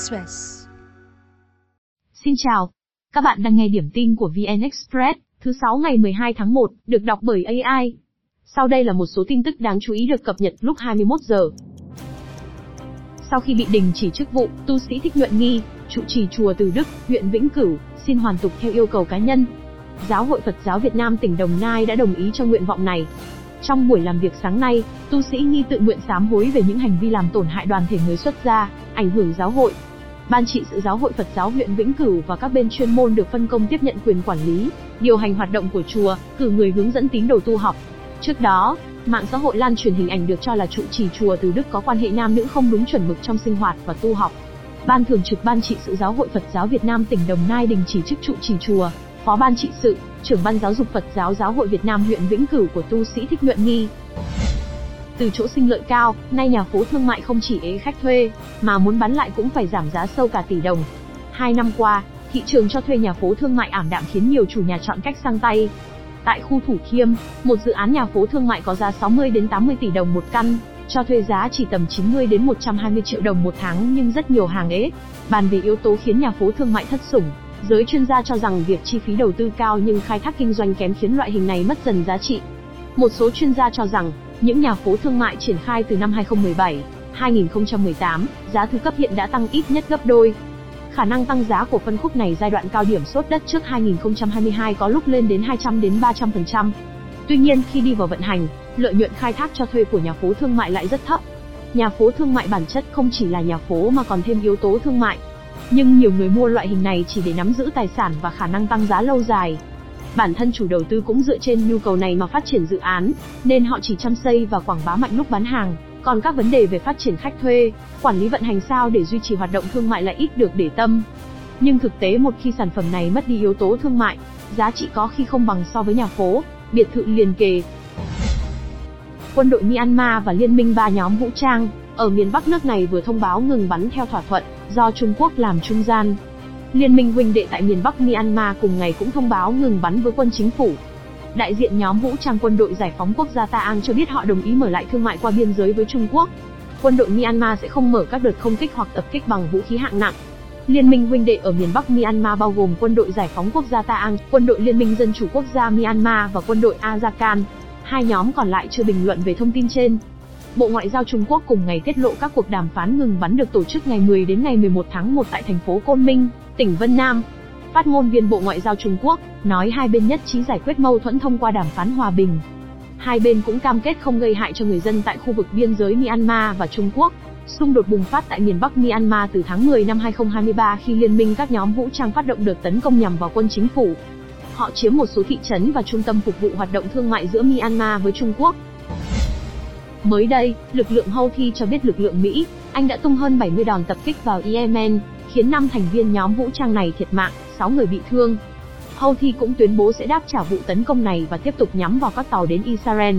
Express. Xin chào. Các bạn đang nghe điểm tin của VN Express, thứ 6 ngày 12 tháng 1, được đọc bởi AI. Sau đây là một số tin tức đáng chú ý được cập nhật lúc 21 giờ. Sau khi bị đình chỉ chức vụ, tu sĩ Thích Nhuận Nghi, trụ trì chùa Từ Đức, huyện Vĩnh Cửu, xin hoàn tục theo yêu cầu cá nhân. Giáo hội Phật giáo Việt Nam tỉnh Đồng Nai đã đồng ý cho nguyện vọng này. Trong buổi làm việc sáng nay, tu sĩ Nghi tự nguyện sám hối về những hành vi làm tổn hại đoàn thể người xuất gia, ảnh hưởng giáo hội. Ban trị sự giáo hội Phật giáo huyện Vĩnh Cửu và các bên chuyên môn được phân công tiếp nhận quyền quản lý, điều hành hoạt động của chùa, cử người hướng dẫn tín đồ tu học. Trước đó, mạng xã hội lan truyền hình ảnh được cho là trụ trì chùa Từ Đức có quan hệ nam nữ không đúng chuẩn mực trong sinh hoạt và tu học. Ban thường trực Ban trị sự Giáo hội Phật giáo Việt Nam tỉnh Đồng Nai đình chỉ chức trụ trì chùa, Phó ban trị sự, trưởng ban giáo dục Phật giáo Giáo hội Việt Nam huyện Vĩnh Cửu của tu sĩ Thích Nhuận Nghi. Từ chỗ sinh lợi cao, nay nhà phố thương mại không chỉ ế khách thuê, mà muốn bán lại cũng phải giảm giá sâu cả tỷ đồng. Hai năm qua, thị trường cho thuê nhà phố thương mại ảm đạm khiến nhiều chủ nhà chọn cách sang tay. Tại khu Thủ Thiêm, một dự án nhà phố thương mại có giá 60 đến 80 tỷ đồng một căn, cho thuê giá chỉ tầm 90 đến 120 triệu đồng một tháng nhưng rất nhiều hàng ế. Bàn về yếu tố khiến nhà phố thương mại thất sủng, giới chuyên gia cho rằng việc chi phí đầu tư cao nhưng khai thác kinh doanh kém khiến loại hình này mất dần giá trị. Một số chuyên gia cho rằng, những nhà phố thương mại triển khai từ năm 2017, 2018, giá thứ cấp hiện đã tăng ít nhất gấp đôi. Khả năng tăng giá của phân khúc này giai đoạn cao điểm sốt đất trước 2022 có lúc lên đến 200 đến 300%. Tuy nhiên khi đi vào vận hành, lợi nhuận khai thác cho thuê của nhà phố thương mại lại rất thấp. Nhà phố thương mại bản chất không chỉ là nhà phố mà còn thêm yếu tố thương mại. Nhưng nhiều người mua loại hình này chỉ để nắm giữ tài sản và khả năng tăng giá lâu dài. Bản thân chủ đầu tư cũng dựa trên nhu cầu này mà phát triển dự án, nên họ chỉ chăm xây và quảng bá mạnh lúc bán hàng. Còn các vấn đề về phát triển khách thuê, quản lý vận hành sao để duy trì hoạt động thương mại lại ít được để tâm. Nhưng thực tế một khi sản phẩm này mất đi yếu tố thương mại, giá trị có khi không bằng so với nhà phố, biệt thự liền kề. Quân đội Myanmar và liên minh ba nhóm vũ trang ở miền Bắc nước này vừa thông báo ngừng bắn theo thỏa thuận do Trung Quốc làm trung gian. Liên minh huynh đệ tại miền Bắc Myanmar cùng ngày cũng thông báo ngừng bắn với quân chính phủ. Đại diện nhóm vũ trang quân đội giải phóng quốc gia Ta An cho biết họ đồng ý mở lại thương mại qua biên giới với Trung Quốc. Quân đội Myanmar sẽ không mở các đợt không kích hoặc tập kích bằng vũ khí hạng nặng. Liên minh huynh đệ ở miền Bắc Myanmar bao gồm quân đội giải phóng quốc gia Ta An, quân đội Liên minh Dân chủ quốc gia Myanmar và quân đội Arakan. Hai nhóm còn lại chưa bình luận về thông tin trên. Bộ Ngoại giao Trung Quốc cùng ngày tiết lộ các cuộc đàm phán ngừng bắn được tổ chức ngày 10 đến ngày 11 tháng 1 tại thành phố Côn Minh, tỉnh Vân Nam. Phát ngôn viên Bộ Ngoại giao Trung Quốc nói hai bên nhất trí giải quyết mâu thuẫn thông qua đàm phán hòa bình. Hai bên cũng cam kết không gây hại cho người dân tại khu vực biên giới Myanmar và Trung Quốc. Xung đột bùng phát tại miền Bắc Myanmar từ tháng 10 năm 2023 khi liên minh các nhóm vũ trang phát động đợt tấn công nhằm vào quân chính phủ. Họ chiếm một số thị trấn và trung tâm phục vụ hoạt động thương mại giữa Myanmar với Trung Quốc. Mới đây, lực lượng Houthi cho biết lực lượng Mỹ, Anh đã tung hơn 70 đòn tập kích vào Yemen, khiến 5 thành viên nhóm vũ trang này thiệt mạng, 6 người bị thương. Houthi cũng tuyên bố sẽ đáp trả vụ tấn công này và tiếp tục nhắm vào các tàu đến Israel.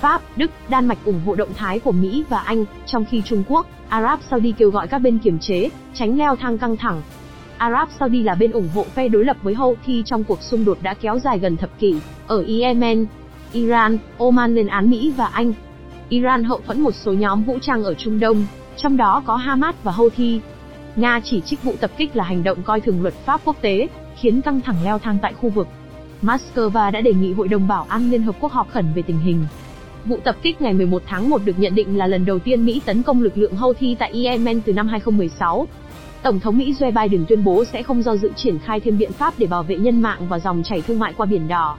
Pháp, Đức, Đan Mạch ủng hộ động thái của Mỹ và Anh, trong khi Trung Quốc, Arab Saudi kêu gọi các bên kiềm chế, tránh leo thang căng thẳng. Arab Saudi là bên ủng hộ phe đối lập với Houthi trong cuộc xung đột đã kéo dài gần thập kỷ ở Yemen. Iran, Oman lên án Mỹ và Anh. Iran hậu thuẫn một số nhóm vũ trang ở Trung Đông, trong đó có Hamas và Houthi. Nga chỉ trích vụ tập kích là hành động coi thường luật pháp quốc tế, khiến căng thẳng leo thang tại khu vực. Moscow đã đề nghị Hội đồng Bảo an Liên Hợp Quốc họp khẩn về tình hình. Vụ tập kích ngày 11 tháng 1 được nhận định là lần đầu tiên Mỹ tấn công lực lượng Houthi tại Yemen từ năm 2016. Tổng thống Mỹ Joe Biden tuyên bố sẽ không do dự triển khai thêm biện pháp để bảo vệ nhân mạng và dòng chảy thương mại qua Biển Đỏ.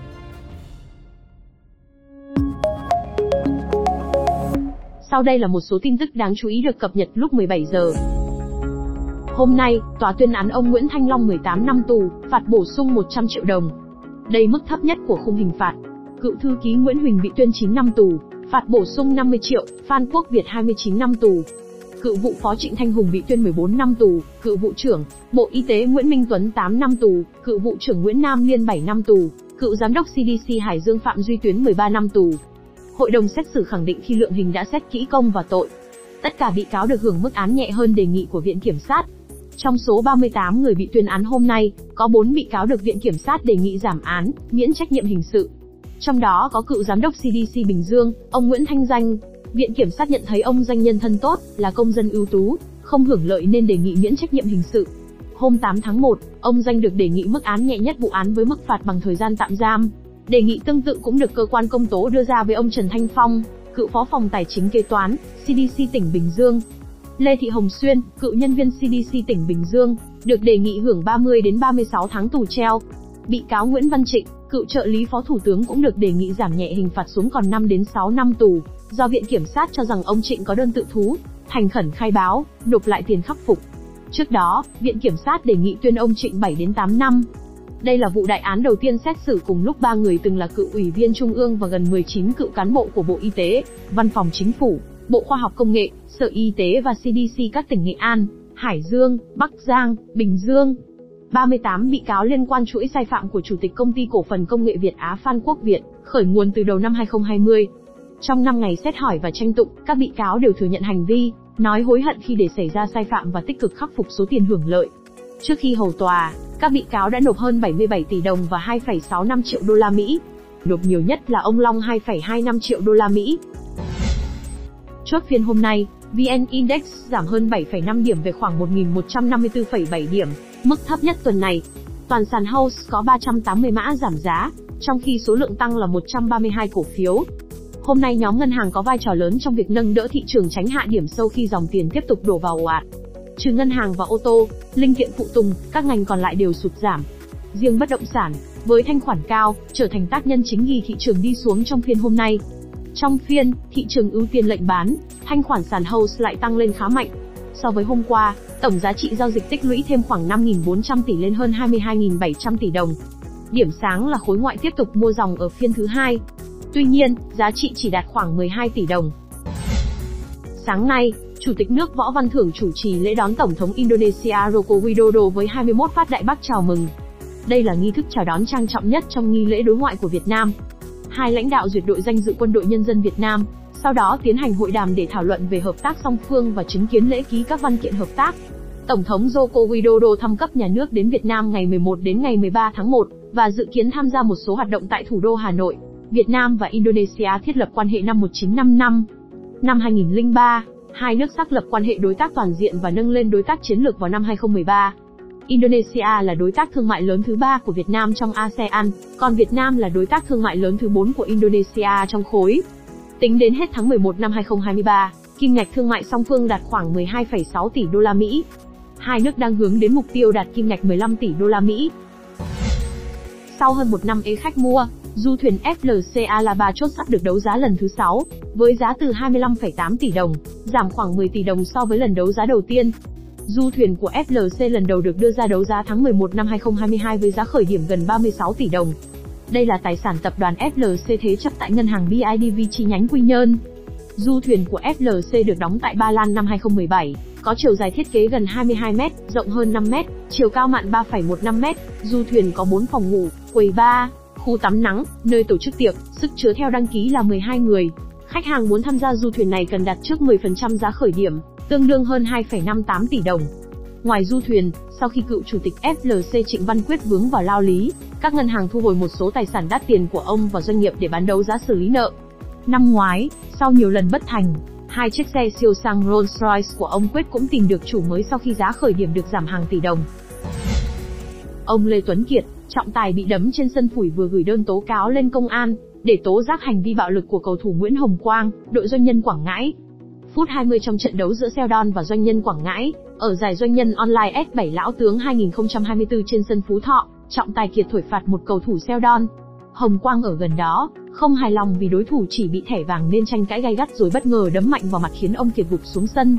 Sau đây là một số tin tức đáng chú ý được cập nhật lúc 17 giờ. Hôm nay, tòa tuyên án ông Nguyễn Thanh Long 18 năm tù, phạt bổ sung 100 triệu đồng. Đây mức thấp nhất của khung hình phạt. Cựu thư ký Nguyễn Huỳnh bị tuyên 9 năm tù, phạt bổ sung 50 triệu, Phan Quốc Việt 29 năm tù. Cựu vụ phó Trịnh Thanh Hùng bị tuyên 14 năm tù, cựu vụ trưởng Bộ Y tế Nguyễn Minh Tuấn 8 năm tù, cựu vụ trưởng Nguyễn Nam Liên 7 năm tù, cựu giám đốc CDC Hải Dương Phạm Duy Tuyến 13 năm tù. Hội đồng xét xử khẳng định khi lượng hình đã xét kỹ công và tội. Tất cả bị cáo được hưởng mức án nhẹ hơn đề nghị của Viện Kiểm sát. Trong số 38 người bị tuyên án hôm nay, có 4 bị cáo được Viện Kiểm sát đề nghị giảm án, miễn trách nhiệm hình sự. Trong đó có cựu giám đốc CDC Bình Dương, ông Nguyễn Thanh Danh. Viện Kiểm sát nhận thấy ông Danh nhân thân tốt, là công dân ưu tú, không hưởng lợi nên đề nghị miễn trách nhiệm hình sự. Hôm 8 tháng 1, ông Danh được đề nghị mức án nhẹ nhất vụ án với mức phạt bằng thời gian tạm giam. Đề nghị tương tự cũng được cơ quan công tố đưa ra với ông Trần Thanh Phong, cựu phó phòng tài chính kế toán, CDC tỉnh Bình Dương. Lê Thị Hồng Xuyên, cựu nhân viên CDC tỉnh Bình Dương, được đề nghị hưởng 30 đến 36 tháng tù treo. Bị cáo Nguyễn Văn Trịnh, cựu trợ lý phó thủ tướng cũng được đề nghị giảm nhẹ hình phạt xuống còn 5 đến 6 năm tù, do viện kiểm sát cho rằng ông Trịnh có đơn tự thú, thành khẩn khai báo, nộp lại tiền khắc phục. Trước đó, viện kiểm sát đề nghị tuyên ông Trịnh 7 đến 8 năm. Đây là vụ đại án đầu tiên xét xử cùng lúc ba người từng là cựu ủy viên trung ương và gần 19 cựu cán bộ của Bộ Y tế, Văn phòng Chính phủ, Bộ Khoa học Công nghệ, Sở Y tế và CDC các tỉnh Nghệ An, Hải Dương, Bắc Giang, Bình Dương. 38 bị cáo liên quan chuỗi sai phạm của Chủ tịch Công ty Cổ phần Công nghệ Việt Á Phan Quốc Việt, khởi nguồn từ đầu năm 2020. Trong 5 ngày xét hỏi và tranh tụng, các bị cáo đều thừa nhận hành vi, nói hối hận khi để xảy ra sai phạm và tích cực khắc phục số tiền hưởng lợi. Trước khi hầu tòa, các bị cáo đã nộp hơn 77 tỷ đồng và 2,65 triệu đô la Mỹ. Nộp nhiều nhất là ông Long 2,25 triệu đô la Mỹ. Chốt phiên hôm nay, VN Index giảm hơn 7,5 điểm về khoảng 1.154,7 điểm, mức thấp nhất tuần này. Toàn sàn House có 380 mã giảm giá, trong khi số lượng tăng là 132 cổ phiếu. Hôm nay nhóm ngân hàng có vai trò lớn trong việc nâng đỡ thị trường tránh hạ điểm sâu khi dòng tiền tiếp tục đổ vào ồ ạt. Trừ ngân hàng và ô tô, linh kiện phụ tùng, các ngành còn lại đều sụt giảm. Riêng bất động sản, với thanh khoản cao, trở thành tác nhân chính ghi thị trường đi xuống trong phiên hôm nay. Trong phiên, thị trường ưu tiên lệnh bán, thanh khoản sàn House lại tăng lên khá mạnh. So với hôm qua, tổng giá trị giao dịch tích lũy thêm khoảng 5.400 tỷ lên hơn 22.700 tỷ đồng. Điểm sáng là khối ngoại tiếp tục mua dòng ở phiên thứ hai. Tuy nhiên, giá trị chỉ đạt khoảng 12 tỷ đồng. Sáng nay, Chủ tịch nước Võ Văn Thưởng chủ trì lễ đón Tổng thống Indonesia Joko Widodo với 21 phát đại bác chào mừng. Đây là nghi thức chào đón trang trọng nhất trong nghi lễ đối ngoại của Việt Nam. Hai lãnh đạo duyệt đội danh dự quân đội nhân dân Việt Nam, sau đó tiến hành hội đàm để thảo luận về hợp tác song phương và chứng kiến lễ ký các văn kiện hợp tác. Tổng thống Joko Widodo thăm cấp nhà nước đến Việt Nam ngày 11 đến ngày 13 tháng 1 và dự kiến tham gia một số hoạt động tại thủ đô Hà Nội. Việt Nam và Indonesia thiết lập quan hệ năm 1955. Năm 2003, hai nước xác lập quan hệ đối tác toàn diện và nâng lên đối tác chiến lược vào năm 2013. Indonesia là đối tác thương mại lớn thứ ba của Việt Nam trong ASEAN, còn Việt Nam là đối tác thương mại lớn thứ 4 của Indonesia trong khối. Tính đến hết tháng 11 năm 2023, kim ngạch thương mại song phương đạt khoảng 12,6 tỷ đô la Mỹ. Hai nước đang hướng đến mục tiêu đạt kim ngạch 15 tỷ đô la Mỹ. Sau hơn một năm ế khách mua, du thuyền FLC Alaba chốt sắp được đấu giá lần thứ 6, với giá từ 25,8 tỷ đồng, giảm khoảng 10 tỷ đồng so với lần đấu giá đầu tiên. Du thuyền của FLC lần đầu được đưa ra đấu giá tháng 11 năm 2022 với giá khởi điểm gần 36 tỷ đồng. Đây là tài sản tập đoàn FLC thế chấp tại ngân hàng BIDV chi nhánh Quy Nhơn. Du thuyền của FLC được đóng tại Ba Lan năm 2017, có chiều dài thiết kế gần 22 m, rộng hơn 5 m, chiều cao mặn 3,15 m. Du thuyền có 4 phòng ngủ, quầy bar, khu tắm nắng, nơi tổ chức tiệc, sức chứa theo đăng ký là 12 người. Khách hàng muốn tham gia du thuyền này cần đặt trước 10% giá khởi điểm, tương đương hơn 2,58 tỷ đồng. Ngoài du thuyền, sau khi cựu chủ tịch FLC Trịnh Văn Quyết vướng vào lao lý, các ngân hàng thu hồi một số tài sản đắt tiền của ông và doanh nghiệp để bán đấu giá xử lý nợ. Năm ngoái, sau nhiều lần bất thành, hai chiếc xe siêu sang Rolls-Royce của ông Quyết cũng tìm được chủ mới sau khi giá khởi điểm được giảm hàng tỷ đồng. Ông Lê Tuấn Kiệt, trọng tài bị đấm trên sân phủi vừa gửi đơn tố cáo lên công an, để tố giác hành vi bạo lực của cầu thủ Nguyễn Hồng Quang, đội doanh nhân Quảng Ngãi. Phút 20 trong trận đấu giữa Seldon và doanh nhân Quảng Ngãi, ở giải doanh nhân online S7 Lão Tướng 2024 trên sân Phú Thọ, trọng tài Kiệt thổi phạt một cầu thủ Seldon. Hồng Quang ở gần đó, không hài lòng vì đối thủ chỉ bị thẻ vàng nên tranh cãi gay gắt rồi bất ngờ đấm mạnh vào mặt khiến ông Kiệt gục xuống sân.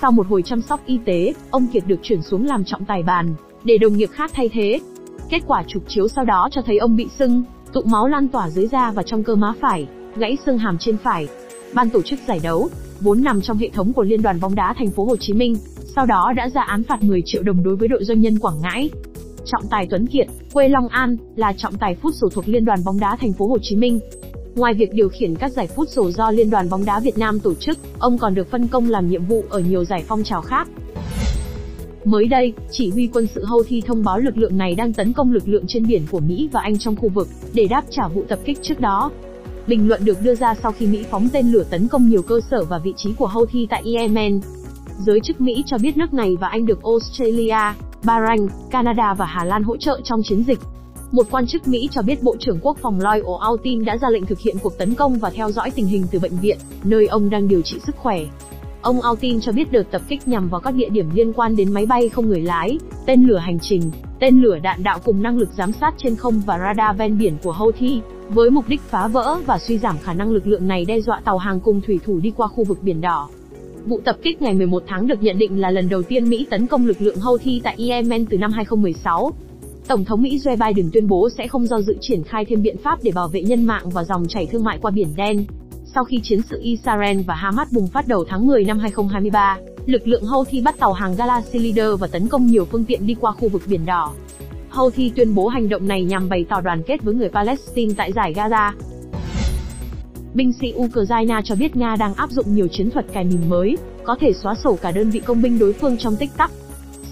Sau một hồi chăm sóc y tế, ông Kiệt được chuyển xuống làm trọng tài bàn, để đồng nghiệp khác thay thế. Kết quả chụp chiếu sau đó cho thấy ông bị sưng, tụ máu lan tỏa dưới da và trong cơ má phải, gãy xương hàm trên phải. Ban tổ chức giải đấu, vốn nằm trong hệ thống của Liên đoàn bóng đá thành phố Hồ Chí Minh, sau đó đã ra án phạt 10 triệu đồng đối với đội doanh nhân Quảng Ngãi. Trọng tài Tuấn Kiệt, quê Long An, là trọng tài phút sổ thuộc Liên đoàn bóng đá thành phố Hồ Chí Minh. Ngoài việc điều khiển các giải phút sổ do Liên đoàn bóng đá Việt Nam tổ chức, ông còn được phân công làm nhiệm vụ ở nhiều giải phong trào khác. Mới đây, chỉ huy quân sự Houthi thông báo lực lượng này đang tấn công lực lượng trên biển của Mỹ và Anh trong khu vực, để đáp trả vụ tập kích trước đó. Bình luận được đưa ra sau khi Mỹ phóng tên lửa tấn công nhiều cơ sở và vị trí của Houthi tại Yemen. Giới chức Mỹ cho biết nước này và Anh được Australia, Bahrain, Canada và Hà Lan hỗ trợ trong chiến dịch. Một quan chức Mỹ cho biết Bộ trưởng Quốc phòng Lloyd Austin đã ra lệnh thực hiện cuộc tấn công và theo dõi tình hình từ bệnh viện, nơi ông đang điều trị sức khỏe. Ông Austin cho biết đợt tập kích nhằm vào các địa điểm liên quan đến máy bay không người lái, tên lửa hành trình, tên lửa đạn đạo cùng năng lực giám sát trên không và radar ven biển của Houthi, với mục đích phá vỡ và suy giảm khả năng lực lượng này đe dọa tàu hàng cùng thủy thủ đi qua khu vực biển đỏ. Vụ tập kích ngày 11 tháng được nhận định là lần đầu tiên Mỹ tấn công lực lượng Houthi tại Yemen từ năm 2016. Tổng thống Mỹ Joe Biden tuyên bố sẽ không do dự triển khai thêm biện pháp để bảo vệ nhân mạng và dòng chảy thương mại qua Biển Đen. Sau khi chiến sự Israel và Hamas bùng phát đầu tháng 10 năm 2023, lực lượng Houthi bắt tàu hàng Galaxy Leader và tấn công nhiều phương tiện đi qua khu vực Biển Đỏ. Houthi tuyên bố hành động này nhằm bày tỏ đoàn kết với người Palestine tại giải Gaza. Binh sĩ Ukraine cho biết Nga đang áp dụng nhiều chiến thuật cài mìn mới, có thể xóa sổ cả đơn vị công binh đối phương trong tích tắc.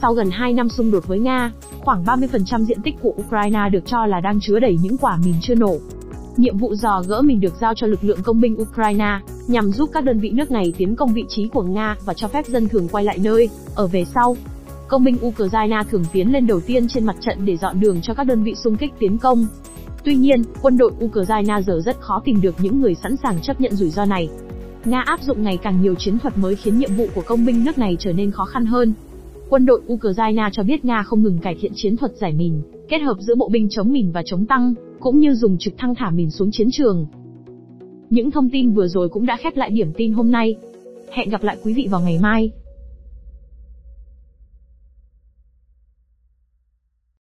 Sau gần 2 năm xung đột với Nga, khoảng 30% diện tích của Ukraine được cho là đang chứa đầy những quả mìn chưa nổ. Nhiệm vụ dò gỡ mình được giao cho lực lượng công binh Ukraine, nhằm giúp các đơn vị nước này tiến công vị trí của Nga và cho phép dân thường quay lại nơi, ở về sau. Công binh Ukraine thường tiến lên đầu tiên trên mặt trận để dọn đường cho các đơn vị xung kích tiến công. Tuy nhiên, quân đội Ukraine giờ rất khó tìm được những người sẵn sàng chấp nhận rủi ro này. Nga áp dụng ngày càng nhiều chiến thuật mới khiến nhiệm vụ của công binh nước này trở nên khó khăn hơn. Quân đội Ukraine cho biết Nga không ngừng cải thiện chiến thuật giải mìn, kết hợp giữa bộ binh chống mìn và chống tăng, cũng như dùng trực thăng thả mìn xuống chiến trường. Những thông tin vừa rồi cũng đã khép lại điểm tin hôm nay. Hẹn gặp lại quý vị vào ngày mai.